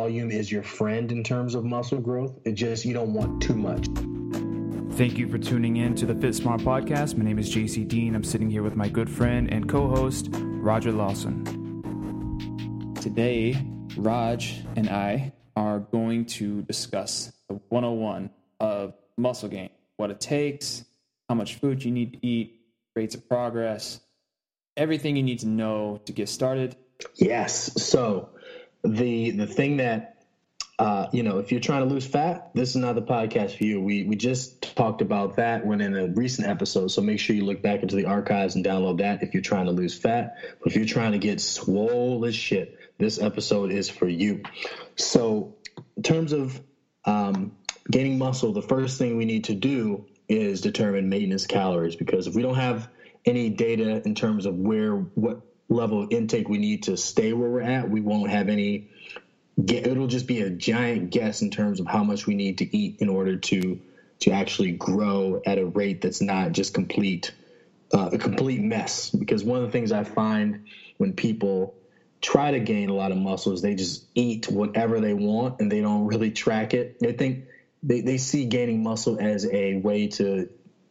volume is your friend in terms of muscle growth. It just you don't want too much. Thank you for tuning in to the Fit Smart podcast. My name is JC Deen. I'm sitting here with my good friend and co-host Roger Lawson. Today, Raj and I are going to discuss the 101 of muscle gain, what it takes, how much food you need to eat, rates of progress, everything you need to know to get started. Yes. So the the thing that uh, you know, if you're trying to lose fat, this is not the podcast for you. We we just talked about that when in a recent episode, so make sure you look back into the archives and download that if you're trying to lose fat. But if you're trying to get swole as shit, this episode is for you. So, in terms of um, gaining muscle, the first thing we need to do is determine maintenance calories because if we don't have any data in terms of where what level of intake we need to stay where we're at, we won't have any. It'll just be a giant guess in terms of how much we need to eat in order to to actually grow at a rate that's not just complete uh, a complete mess. Because one of the things I find when people try to gain a lot of muscle is they just eat whatever they want and they don't really track it. They think they, they see gaining muscle as a way to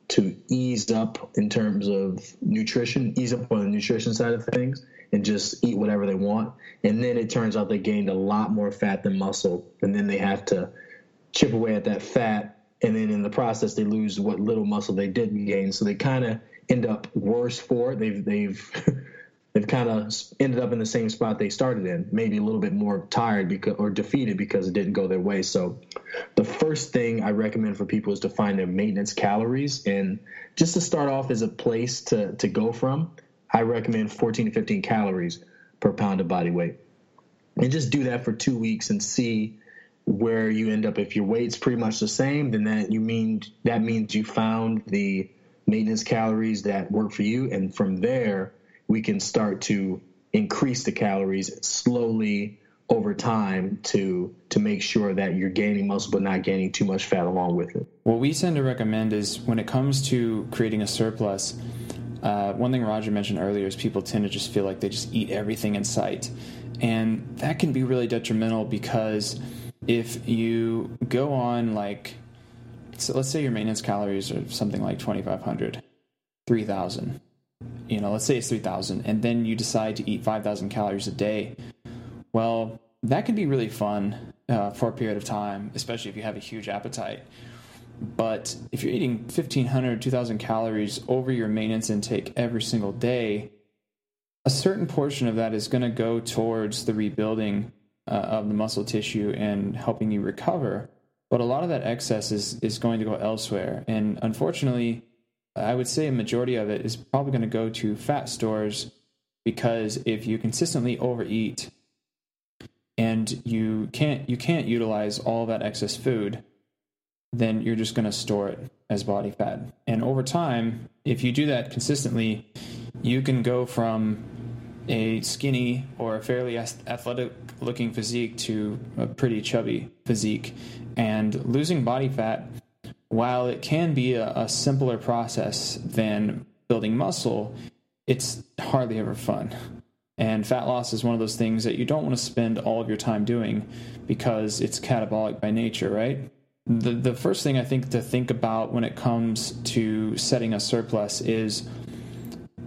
to ease up in terms of nutrition, ease up on the nutrition side of things, and just eat whatever they want. And then it turns out they gained a lot more fat than muscle, and then they have to chip away at that fat, and then in the process they lose what little muscle they didn't gain. So they kind of end up worse for it. They've they've they've kind of ended up in the same spot they started in, maybe a little bit more tired because or defeated because it didn't go their way. So, the first thing I recommend for people is to find their maintenance calories, and just to start off as a place to to go from, I recommend 14 to 15 calories per pound of body weight, and just do that for two weeks and see where you end up. If your weight's pretty much the same, then that you mean that means you found the maintenance calories that work for you, and from there we can start to increase the calories slowly over time to to make sure that you're gaining muscle but not gaining too much fat along with it. What we tend to recommend is when it comes to creating a surplus, uh, one thing Roger mentioned earlier is people tend to just feel like they just eat everything in sight, and that can be really detrimental because if you go on like so let's say your maintenance calories are something like 2500 3000 you know, let's say it's 3,000, and then you decide to eat 5,000 calories a day, well, that can be really fun uh, for a period of time, especially if you have a huge appetite. But if you're eating 1,500, 2,000 calories over your maintenance intake every single day, a certain portion of that is going to go towards the rebuilding uh, of the muscle tissue and helping you recover. But a lot of that excess is, is going to go elsewhere. And unfortunately, I would say a majority of it is probably going to go to fat stores because if you consistently overeat and you can't you can't utilize all that excess food, then you're just going to store it as body fat. And over time, if you do that consistently, you can go from a skinny or a fairly athletic looking physique to a pretty chubby physique. And losing body fat while it can be a, a simpler process than building muscle, it's hardly ever fun. And fat loss is one of those things that you don't want to spend all of your time doing because it's catabolic by nature, right? The the first thing I think to think about when it comes to setting a surplus is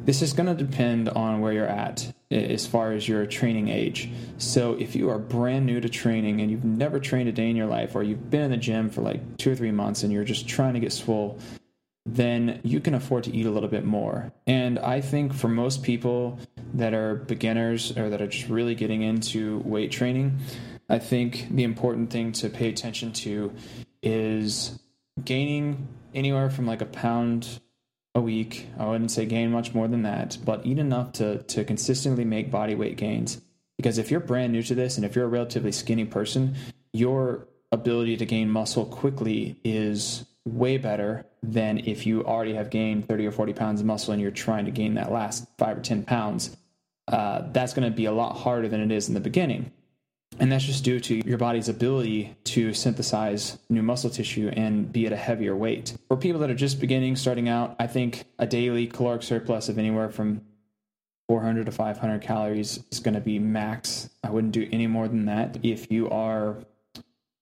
this is going to depend on where you're at as far as your training age. So if you are brand new to training and you've never trained a day in your life, or you've been in the gym for like two or three months and you're just trying to get swole, then you can afford to eat a little bit more. And I think for most people that are beginners or that are just really getting into weight training, I think the important thing to pay attention to is gaining anywhere from like a pound a week. I wouldn't say gain much more than that, but eat enough to to consistently make body weight gains. Because if you're brand new to this and if you're a relatively skinny person, your ability to gain muscle quickly is way better than if you already have gained 30 or 40 pounds of muscle and you're trying to gain that last five or 10 pounds. Uh, that's going to be a lot harder than it is in the beginning. And that's just due to your body's ability to synthesize new muscle tissue and be at a heavier weight. For people that are just beginning, starting out, I think a daily caloric surplus of anywhere from 400 to 500 calories is going to be max. I wouldn't do any more than that. If you are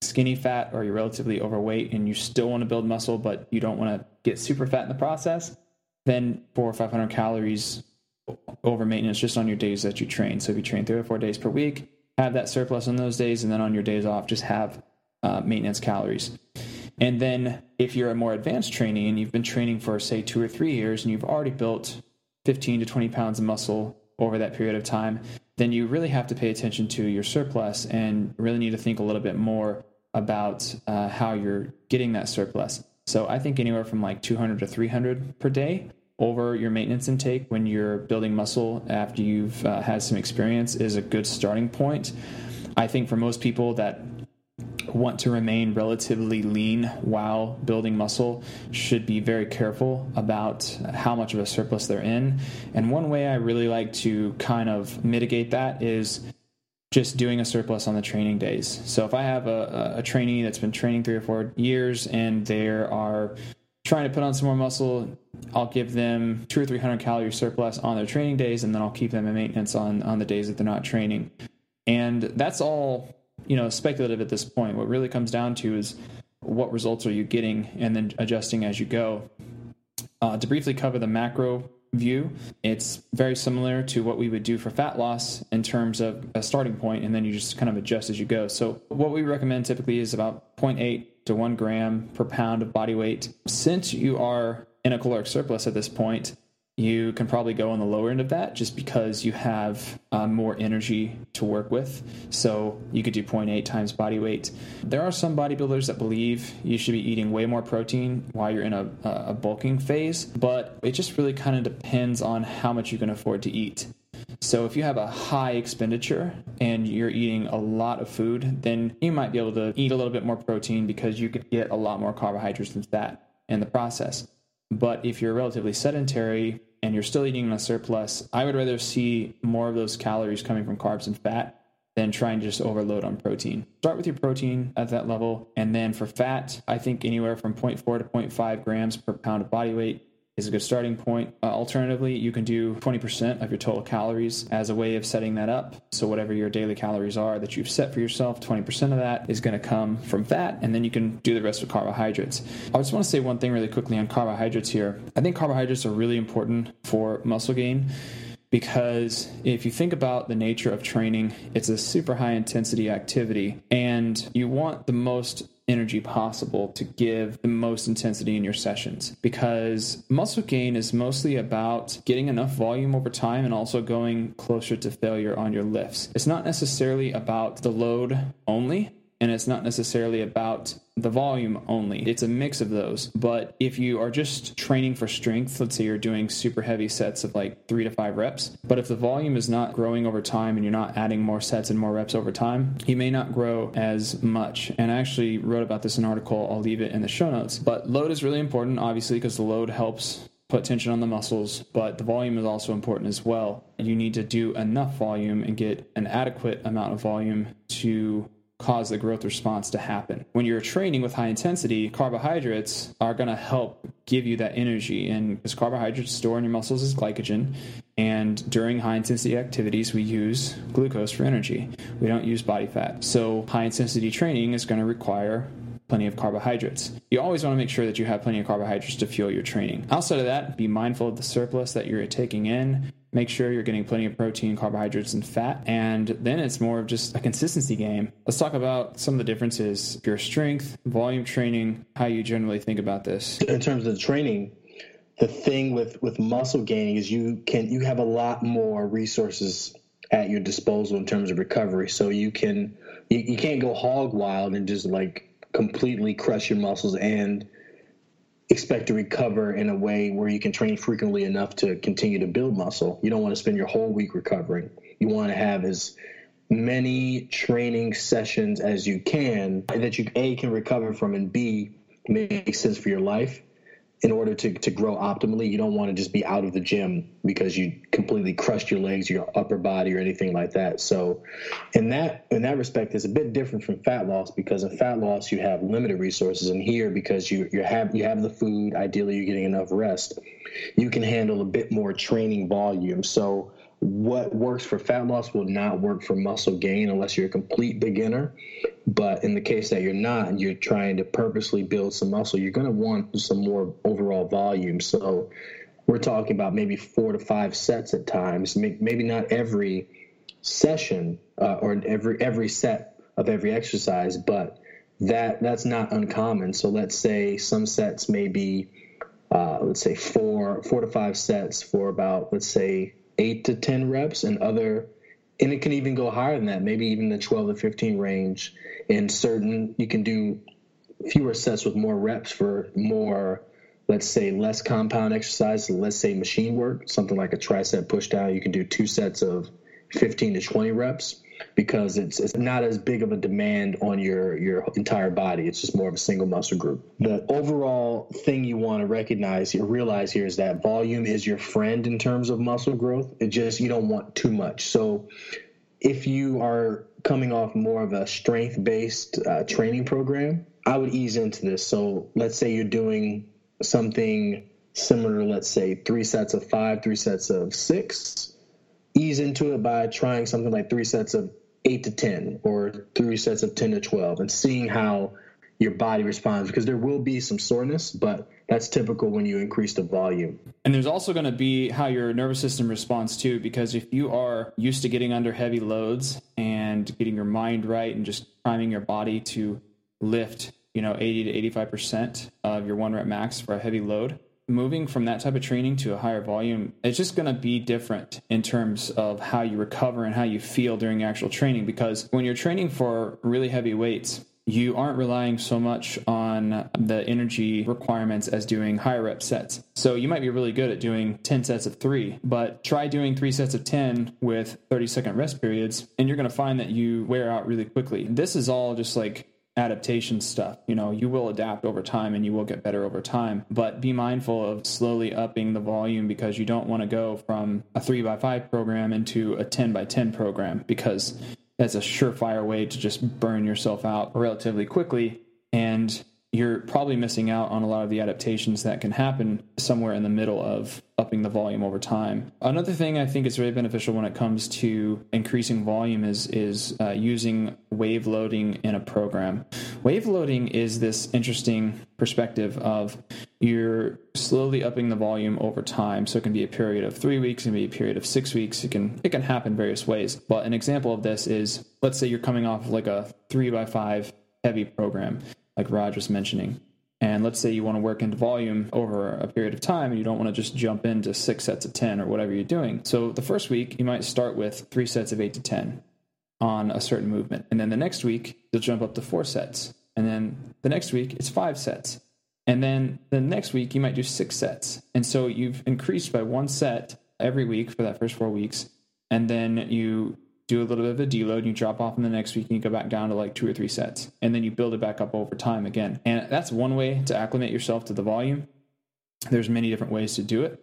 skinny fat or you're relatively overweight and you still want to build muscle, but you don't want to get super fat in the process, then four or 500 calories over maintenance just on your days that you train. So if you train three or four days per week, have that surplus on those days, and then on your days off, just have uh, maintenance calories. And then if you're a more advanced training and you've been training for, say, two or three years and you've already built 15 to 20 pounds of muscle over that period of time, then you really have to pay attention to your surplus and really need to think a little bit more about uh, how you're getting that surplus. So I think anywhere from like 200 to 300 per day over your maintenance intake when you're building muscle after you've uh, had some experience is a good starting point. I think for most people that want to remain relatively lean while building muscle should be very careful about how much of a surplus they're in. And one way I really like to kind of mitigate that is just doing a surplus on the training days. So if I have a, a trainee that's been training three or four years and there are trying to put on some more muscle, I'll give them two or three hundred calorie surplus on their training days, and then I'll keep them in maintenance on on the days that they're not training. And that's all you know speculative at this point. What really comes down to is what results are you getting, and then adjusting as you go. Uh, to briefly cover the macro view, it's very similar to what we would do for fat loss in terms of a starting point, and then you just kind of adjust as you go. So, what we recommend typically is about 0.8 to 1 gram per pound of body weight. Since you are in a caloric surplus at this point, you can probably go on the lower end of that just because you have uh, more energy to work with. So you could do 0.8 times body weight. There are some bodybuilders that believe you should be eating way more protein while you're in a, a bulking phase, but it just really kind of depends on how much you can afford to eat. So if you have a high expenditure and you're eating a lot of food, then you might be able to eat a little bit more protein because you could get a lot more carbohydrates than fat in the process. But if you're relatively sedentary and you're still eating a surplus, I would rather see more of those calories coming from carbs and fat than trying to just overload on protein. Start with your protein at that level. And then for fat, I think anywhere from 0.4 to 0.5 grams per pound of body weight is a good starting point. Uh, alternatively, you can do 20% of your total calories as a way of setting that up. So, whatever your daily calories are that you've set for yourself, 20% of that is going to come from fat, and then you can do the rest with carbohydrates. I just want to say one thing really quickly on carbohydrates here. I think carbohydrates are really important for muscle gain because if you think about the nature of training, it's a super high intensity activity, and you want the most energy possible to give the most intensity in your sessions because muscle gain is mostly about getting enough volume over time and also going closer to failure on your lifts. It's not necessarily about the load only and it's not necessarily about the volume only. It's a mix of those. But if you are just training for strength, let's say you're doing super heavy sets of like three to five reps, but if the volume is not growing over time and you're not adding more sets and more reps over time, you may not grow as much. And I actually wrote about this in an article. I'll leave it in the show notes. But load is really important, obviously, because the load helps put tension on the muscles, but the volume is also important as well. You need to do enough volume and get an adequate amount of volume to cause the growth response to happen. When you're training with high intensity, carbohydrates are going to help give you that energy. And because carbohydrates store in your muscles as glycogen, and during high intensity activities, we use glucose for energy. We don't use body fat. So, high intensity training is going to require plenty of carbohydrates. You always want to make sure that you have plenty of carbohydrates to fuel your training. Outside of that, be mindful of the surplus that you're taking in. Make sure you're getting plenty of protein, carbohydrates, and fat. And then it's more of just a consistency game. Let's talk about some of the differences your strength, volume training, how you generally think about this. In terms of training, the thing with, with muscle gaining is you can you have a lot more resources at your disposal in terms of recovery. So you can you, you can't go hog wild and just like completely crush your muscles and expect to recover in a way where you can train frequently enough to continue to build muscle. You don't want to spend your whole week recovering. You want to have as many training sessions as you can that you A can recover from and B makes sense for your life in order to, to grow optimally, you don't want to just be out of the gym because you completely crushed your legs, your upper body, or anything like that. So, in that in that respect, it's a bit different from fat loss because in fat loss you have limited resources, and here because you you have you have the food, ideally you're getting enough rest, you can handle a bit more training volume. So, what works for fat loss will not work for muscle gain unless you're a complete beginner. But in the case that you're not and you're trying to purposely build some muscle, you're going to want some more overall volume. So we're talking about maybe four to five sets at times, maybe not every session uh, or every every set of every exercise, but that that's not uncommon. So let's say some sets may be uh, let's say four four to five sets for about let's say eight to ten reps, and other and it can even go higher than that, maybe even the twelve to fifteen range. In certain, you can do fewer sets with more reps for more let's say less compound exercise, let's say machine work, something like a tricep pushdown you can do two sets of 15 to 20 reps because it's, it's not as big of a demand on your your entire body. It's just more of a single muscle group. The overall thing you want to recognize, you realize here is that volume is your friend in terms of muscle growth. It just you don't want too much. So if you are coming off more of a strength based uh, training program, I would ease into this. So let's say you're doing something similar, let's say three sets of five, three sets of six, ease into it by trying something like three sets of eight to 10 or three sets of 10 to 12 and seeing how your body responds because there will be some soreness, but that's typical when you increase the volume. And there's also going to be how your nervous system responds too, because if you are used to getting under heavy loads and getting your mind right and just priming your body to lift you know 80 to 85% of your one rep max for a heavy load moving from that type of training to a higher volume it's just going to be different in terms of how you recover and how you feel during actual training because when you're training for really heavy weights you aren't relying so much on the energy requirements as doing higher rep sets. So you might be really good at doing 10 sets of three, but try doing three sets of 10 with 30 second rest periods, and you're going to find that you wear out really quickly. This is all just like adaptation stuff. You know, you will adapt over time and you will get better over time, but be mindful of slowly upping the volume because you don't want to go from a three by five program into a 10 by 10 program because that's a surefire way to just burn yourself out relatively quickly. And you're probably missing out on a lot of the adaptations that can happen somewhere in the middle of upping the volume over time. Another thing I think is really beneficial when it comes to increasing volume is is uh, using wave loading in a program. Wave loading is this interesting perspective of you're slowly upping the volume over time. So it can be a period of three weeks, it can be a period of six weeks. It can it can happen various ways. But an example of this is let's say you're coming off like a three by five heavy program like Raj was mentioning. And let's say you want to work into volume over a period of time and you don't want to just jump into six sets of 10 or whatever you're doing. So the first week, you might start with three sets of eight to 10 on a certain movement. And then the next week, you'll jump up to four sets. And then the next week, it's five sets. And then the next week, you might do six sets. And so you've increased by one set every week for that first four weeks. And then you do a little bit of a deload, you drop off in the next week, and you go back down to like two or three sets, and then you build it back up over time again. And that's one way to acclimate yourself to the volume. There's many different ways to do it,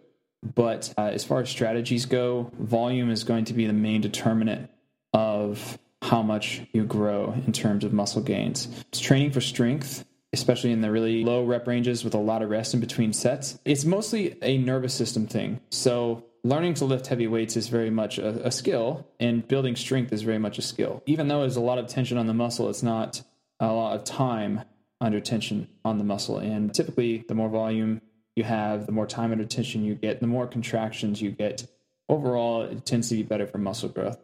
but uh, as far as strategies go, volume is going to be the main determinant of how much you grow in terms of muscle gains. It's training for strength especially in the really low rep ranges with a lot of rest in between sets. It's mostly a nervous system thing. So learning to lift heavy weights is very much a, a, skill, and building strength is very much a skill. Even though there's a lot of tension on the muscle, it's not a lot of time under tension on the muscle. And typically, the more volume you have, the more time under tension you get, the more contractions you get. Overall, it tends to be better for muscle growth.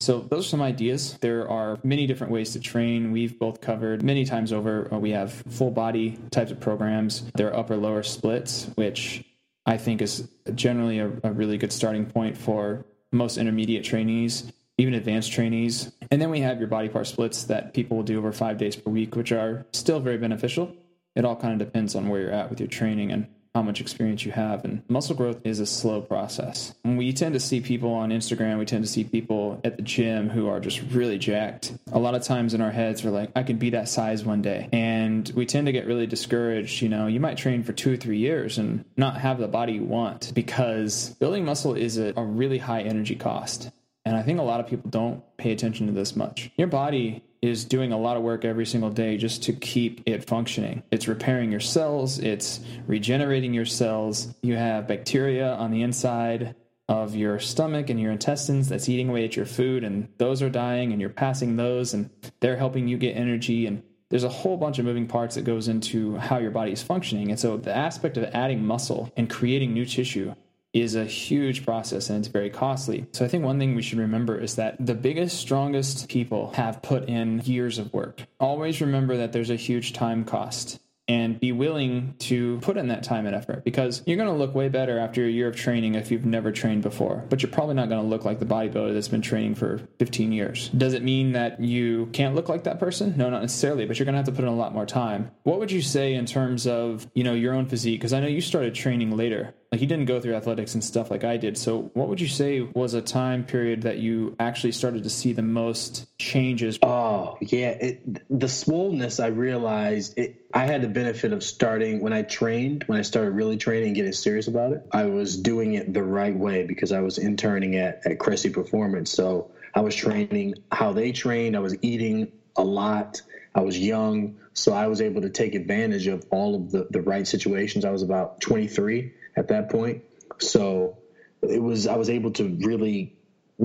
So, those are some ideas. There are many different ways to train. We've both covered many times over. Uh, we have full body types of programs. There are upper lower splits, which I think is generally a, a really good starting point for most intermediate trainees, even advanced trainees. And then we have your body part splits that people will do over five days per week, which are still very beneficial. It all kind of depends on where you're at with your training and how much experience you have. And muscle growth is a slow process. And we tend to see people on Instagram, we tend to see people at the gym who are just really jacked. A lot of times in our heads, we're like, I can be that size one day. And we tend to get really discouraged. You know, you might train for two or three years and not have the body you want because building muscle is a, a really high energy cost. And I think a lot of people don't pay attention to this much. Your body is doing a lot of work every single day just to keep it functioning. It's repairing your cells, it's regenerating your cells. You have bacteria on the inside of your stomach and your intestines that's eating away at your food, and those are dying, and you're passing those, and they're helping you get energy. And there's a whole bunch of moving parts that goes into how your body is functioning. And so the aspect of adding muscle and creating new tissue is a huge process and it's very costly. So I think one thing we should remember is that the biggest, strongest people have put in years of work. Always remember that there's a huge time cost and be willing to put in that time and effort because you're going to look way better after a year of training if you've never trained before, but you're probably not going to look like the bodybuilder that's been training for 15 years. Does it mean that you can't look like that person? No, not necessarily, but you're going to have to put in a lot more time. What would you say in terms of, you know, your own physique because I know you started training later. Like you didn't go through athletics and stuff like I did. So, what would you say was a time period that you actually started to see the most changes? Oh, yeah. It, the swollenness, I realized it, I had the benefit of starting when I trained, when I started really training and getting serious about it. I was doing it the right way because I was interning at, at Cressy Performance. So, I was training how they trained, I was eating a lot. I was young, so I was able to take advantage of all of the, the right situations. I was about 23 at that point. So it was I was able to really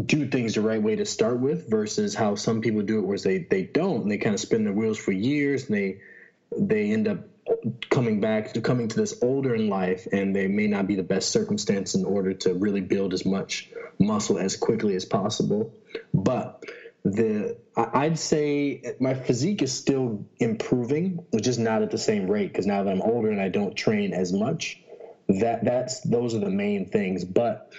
do things the right way to start with versus how some people do it where they they don't and they kind of spin their wheels for years and they they end up coming back to coming to this older in life and they may not be the best circumstance in order to really build as much muscle as quickly as possible but the I'd say my physique is still improving, just not at the same rate because now that I'm older and I don't train as much, that that's those are the main things. But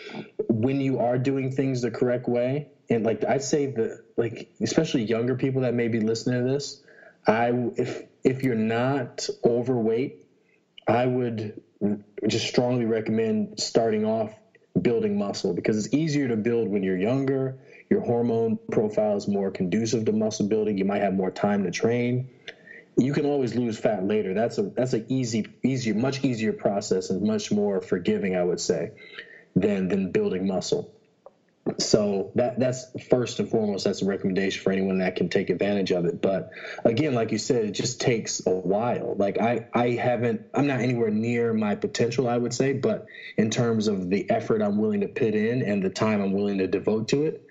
when you are doing things the correct way and like i'd say that like especially younger people that may be listening to this i if if you're not overweight i would just strongly recommend starting off building muscle because it's easier to build when you're younger. Your hormone profile is more conducive to muscle building. You might have more time to train you can always lose fat later. That's a that's an easy, easier, much easier process and much more forgiving, I would say, than than building muscle. So that that's first and foremost. That's a recommendation for anyone that can take advantage of it. But again, like you said, it just takes a while. Like I I haven't I'm not anywhere near my potential. I would say, but in terms of the effort I'm willing to put in and the time I'm willing to devote to it,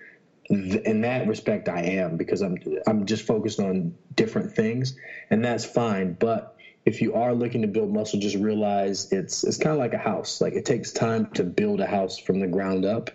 in that respect I am because I'm I'm just focused on different things and that's fine. But if you are looking to build muscle just realize it's it's kind of like a house. Like it takes time to build a house from the ground up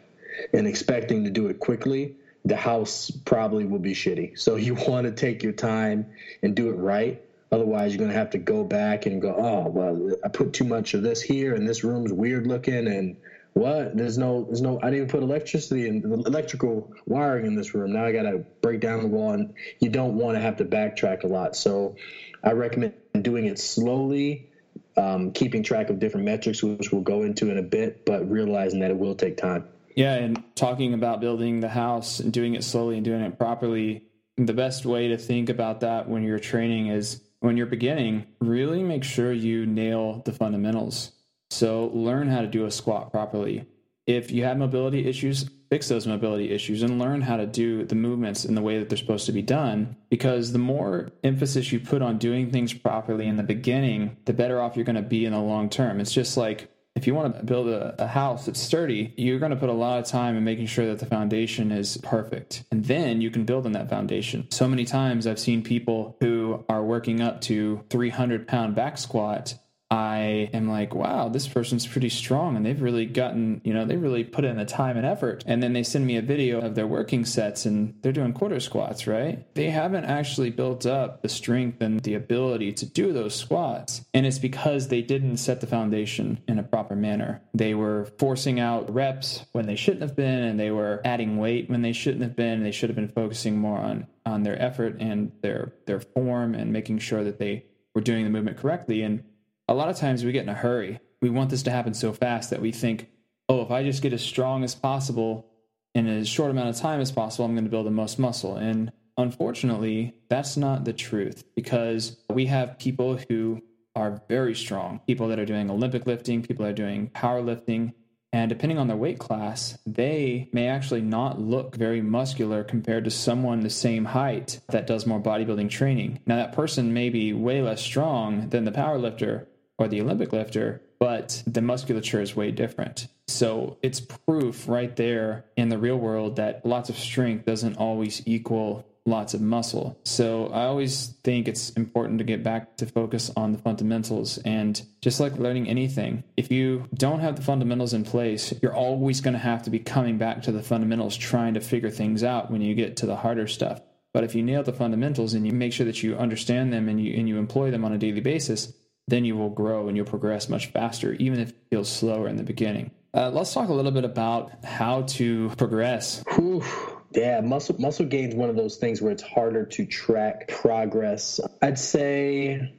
and expecting to do it quickly the house probably will be shitty. So you want to take your time and do it right. Otherwise you're going to have to go back and go oh well I put too much of this here and this room's weird looking and what? There's no, there's no. I didn't put electricity and electrical wiring in this room. Now I got to break down the wall, and you don't want to have to backtrack a lot. So, I recommend doing it slowly, um, keeping track of different metrics, which we'll go into in a bit, but realizing that it will take time. Yeah, and talking about building the house and doing it slowly and doing it properly. The best way to think about that when you're training is when you're beginning, really make sure you nail the fundamentals so learn how to do a squat properly. If you have mobility issues, fix those mobility issues and learn how to do the movements in the way that they're supposed to be done. Because the more emphasis you put on doing things properly in the beginning, the better off you're going to be in the long term. It's just like if you want to build a, a, house that's sturdy, you're going to put a lot of time in making sure that the foundation is perfect. And then you can build on that foundation. So many times I've seen people who are working up to 300 pound back squat I am like, wow, this person's pretty strong and they've really gotten, you know, they really put in the time and effort. And then they send me a video of their working sets and they're doing quarter squats, right? They haven't actually built up the strength and the ability to do those squats. And it's because they didn't set the foundation in a proper manner. They were forcing out reps when they shouldn't have been and they were adding weight when they shouldn't have been. They should have been focusing more on on their effort and their their form and making sure that they were doing the movement correctly and a lot of times we get in a hurry. We want this to happen so fast that we think, oh, if I just get as strong as possible in as short amount of time as possible, I'm going to build the most muscle. And unfortunately, that's not the truth because we have people who are very strong, people that are doing Olympic lifting, people that are doing powerlifting. And depending on their weight class, they may actually not look very muscular compared to someone the same height that does more bodybuilding training. Now, that person may be way less strong than the powerlifter, or the Olympic lifter, but the musculature is way different. So it's proof right there in the real world that lots of strength doesn't always equal lots of muscle. So I always think it's important to get back to focus on the fundamentals. And just like learning anything, if you don't have the fundamentals in place, you're always going to have to be coming back to the fundamentals, trying to figure things out when you get to the harder stuff. But if you nail the fundamentals and you make sure that you understand them and you and you employ them on a daily basis, then you will grow and you'll progress much faster, even if it feels slower in the beginning. Uh, let's talk a little bit about how to progress. Whew. Yeah, muscle muscle gain is one of those things where it's harder to track progress. I'd say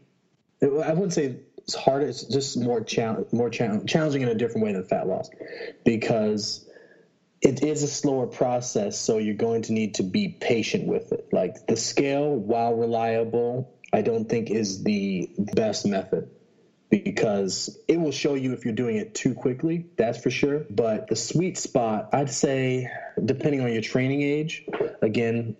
I wouldn't say it's harder. It's just more challenge, more challenging in a different way than fat loss, because it is a slower process. So you're going to need to be patient with it. Like the scale, while reliable, I don't think is the best method because it will show you if you're doing it too quickly, that's for sure. But the sweet spot, I'd say, depending on your training age, again,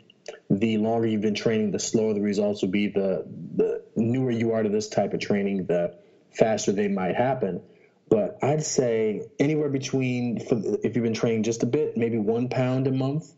the longer you've been training, the slower the results will be. The the newer you are to this type of training, the faster they might happen. But I'd say anywhere between, if you've been training just a bit, maybe one pound a month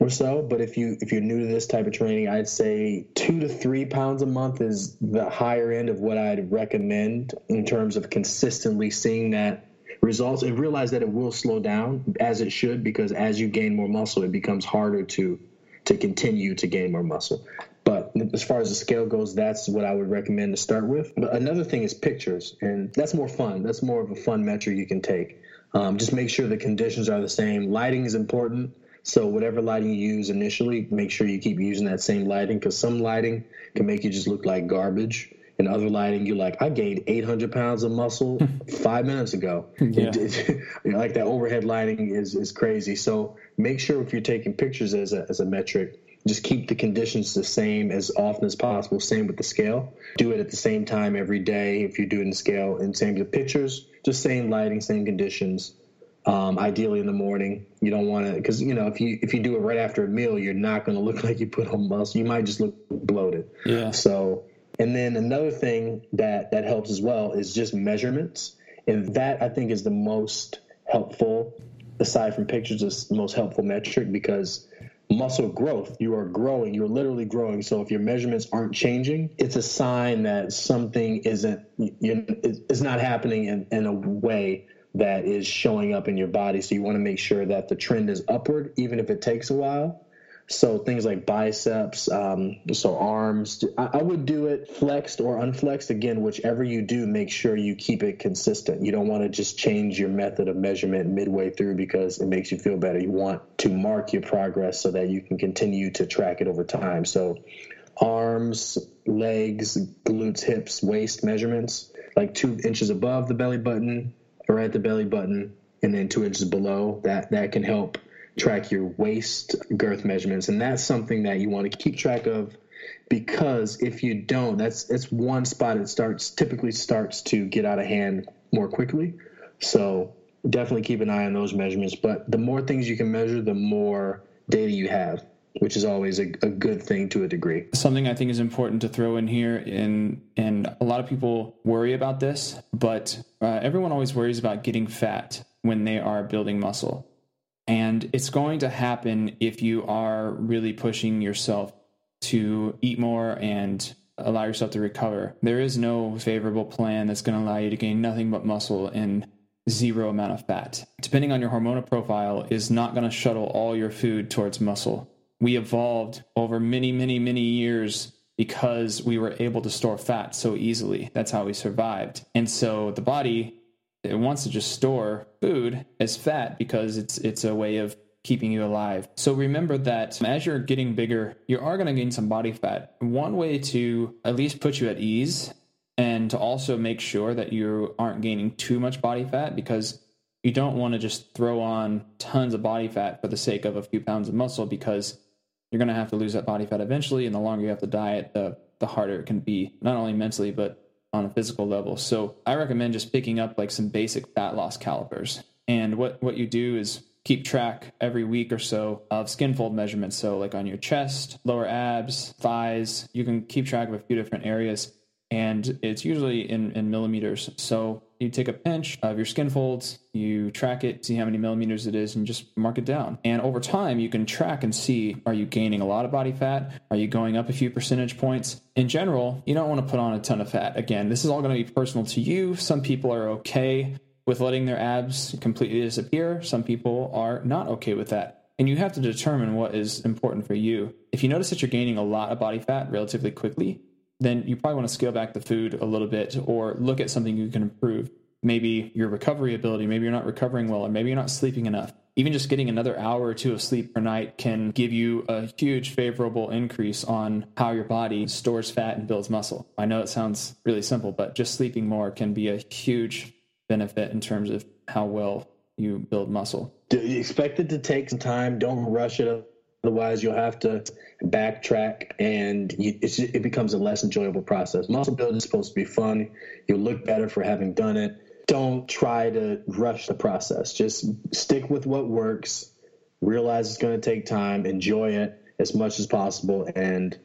or so. But if you if you're new to this type of training, I'd say two to three pounds a month is the higher end of what I'd recommend in terms of consistently seeing that results and realize that it will slow down as it should because as you gain more muscle, it becomes harder to to continue to gain more muscle. But as far as the scale goes, that's what I would recommend to start with. But another thing is pictures, and that's more fun. That's more of a fun metric you can take. Um, just make sure the conditions are the same. Lighting is important. So whatever lighting you use initially, make sure you keep using that same lighting because some lighting can make you just look like garbage. And other lighting, you're like, I gained 800 pounds of muscle five minutes ago. Yeah. like that overhead lighting is, is crazy. So make sure if you're taking pictures as a, as a metric, just keep the conditions the same as often as possible. Same with the scale. Do it at the same time every day if you're doing the scale. And same with pictures, just same lighting, same conditions um, ideally in the morning. You don't want to because you know if you if you do it right after a meal, you're not going to look like you put on muscle. You might just look bloated. Yeah. So and then another thing that that helps as well is just measurements, and that I think is the most helpful. Aside from pictures, is the most helpful metric because muscle growth. You are growing. You're literally growing. So if your measurements aren't changing, it's a sign that something isn't you know, is not happening in, in a way that is showing up in your body. So you want to make sure that the trend is upward, even if it takes a while. So things like biceps, um, so arms, I, I, would do it flexed or unflexed. Again, whichever you do, make sure you keep it consistent. You don't want to just change your method of measurement midway through because it makes you feel better. You want to mark your progress so that you can continue to track it over time. So arms, legs, glutes, hips, waist measurements, like two inches above the belly button, right at the belly button and then two inches below. That that can help track your waist girth measurements, and that's something that you want to keep track of because if you don't, that's it's one spot it starts typically starts to get out of hand more quickly. So definitely keep an eye on those measurements. But the more things you can measure, the more data you have which is always a, a, good thing to a degree. Something I think is important to throw in here, and and a lot of people worry about this, but uh, everyone always worries about getting fat when they are building muscle, and it's going to happen if you are really pushing yourself to eat more and allow yourself to recover. There is no favorable plan that's going to allow you to gain nothing but muscle in zero amount of fat. Depending on your hormonal profile, is not going to shuttle all your food towards muscle we evolved over many, many, many years because we were able to store fat so easily. That's how we survived. And so the body it wants to just store food as fat because it's it's a way of keeping you alive. So remember that as you're getting bigger, you are going to gain some body fat. One way to at least put you at ease and to also make sure that you aren't gaining too much body fat because you don't want to just throw on tons of body fat for the sake of a few pounds of muscle because you're going to have to lose that body fat eventually. And the longer you have to diet, the, the harder it can be, not only mentally, but on a physical level. So I recommend just picking up like some basic fat loss calipers. And what, what you do is keep track every week or so of skin fold measurements. So, like on your chest, lower abs, thighs, you can keep track of a few different areas. And it's usually in, in millimeters. So you take a pinch of your skin folds, you track it, see how many millimeters it is, and just mark it down. And over time, you can track and see are you gaining a lot of body fat? Are you going up a few percentage points? In general, you don't want to put on a ton of fat. Again, this is all going to be personal to you. Some people are okay with letting their abs completely disappear, some people are not okay with that. And you have to determine what is important for you. If you notice that you're gaining a lot of body fat relatively quickly, then you probably want to scale back the food a little bit or look at something you can improve. Maybe your recovery ability, maybe you're not recovering well, or maybe you're not sleeping enough. Even just getting another hour or two of sleep per night can give you a huge favorable increase on how your body stores fat and builds muscle. I know it sounds really simple, but just sleeping more can be a huge benefit in terms of how well you build muscle. Expect it to take some time. Don't rush it. Otherwise, you'll have to backtrack, and you, it becomes a less enjoyable process. Muscle building is supposed to be fun. You'll look better for having done it. Don't try to rush the process. Just stick with what works. Realize it's going to take time. Enjoy it as much as possible, and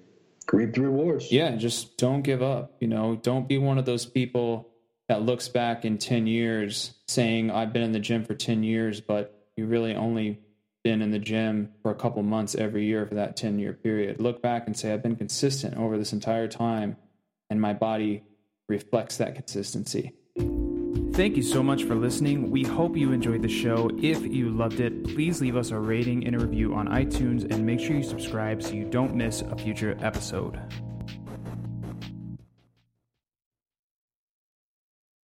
reap the rewards. Yeah, just don't give up. You know, don't be one of those people that looks back in 10 years saying, I've been in the gym for 10 years, but you really only been in the gym for a couple months every year for that 10 year period. Look back and say, I've been consistent over this entire time, and my body reflects that consistency. Thank you so much for listening. We hope you enjoyed the show. If you loved it, please leave us a rating and a review on iTunes and make sure you subscribe so you don't miss a future episode.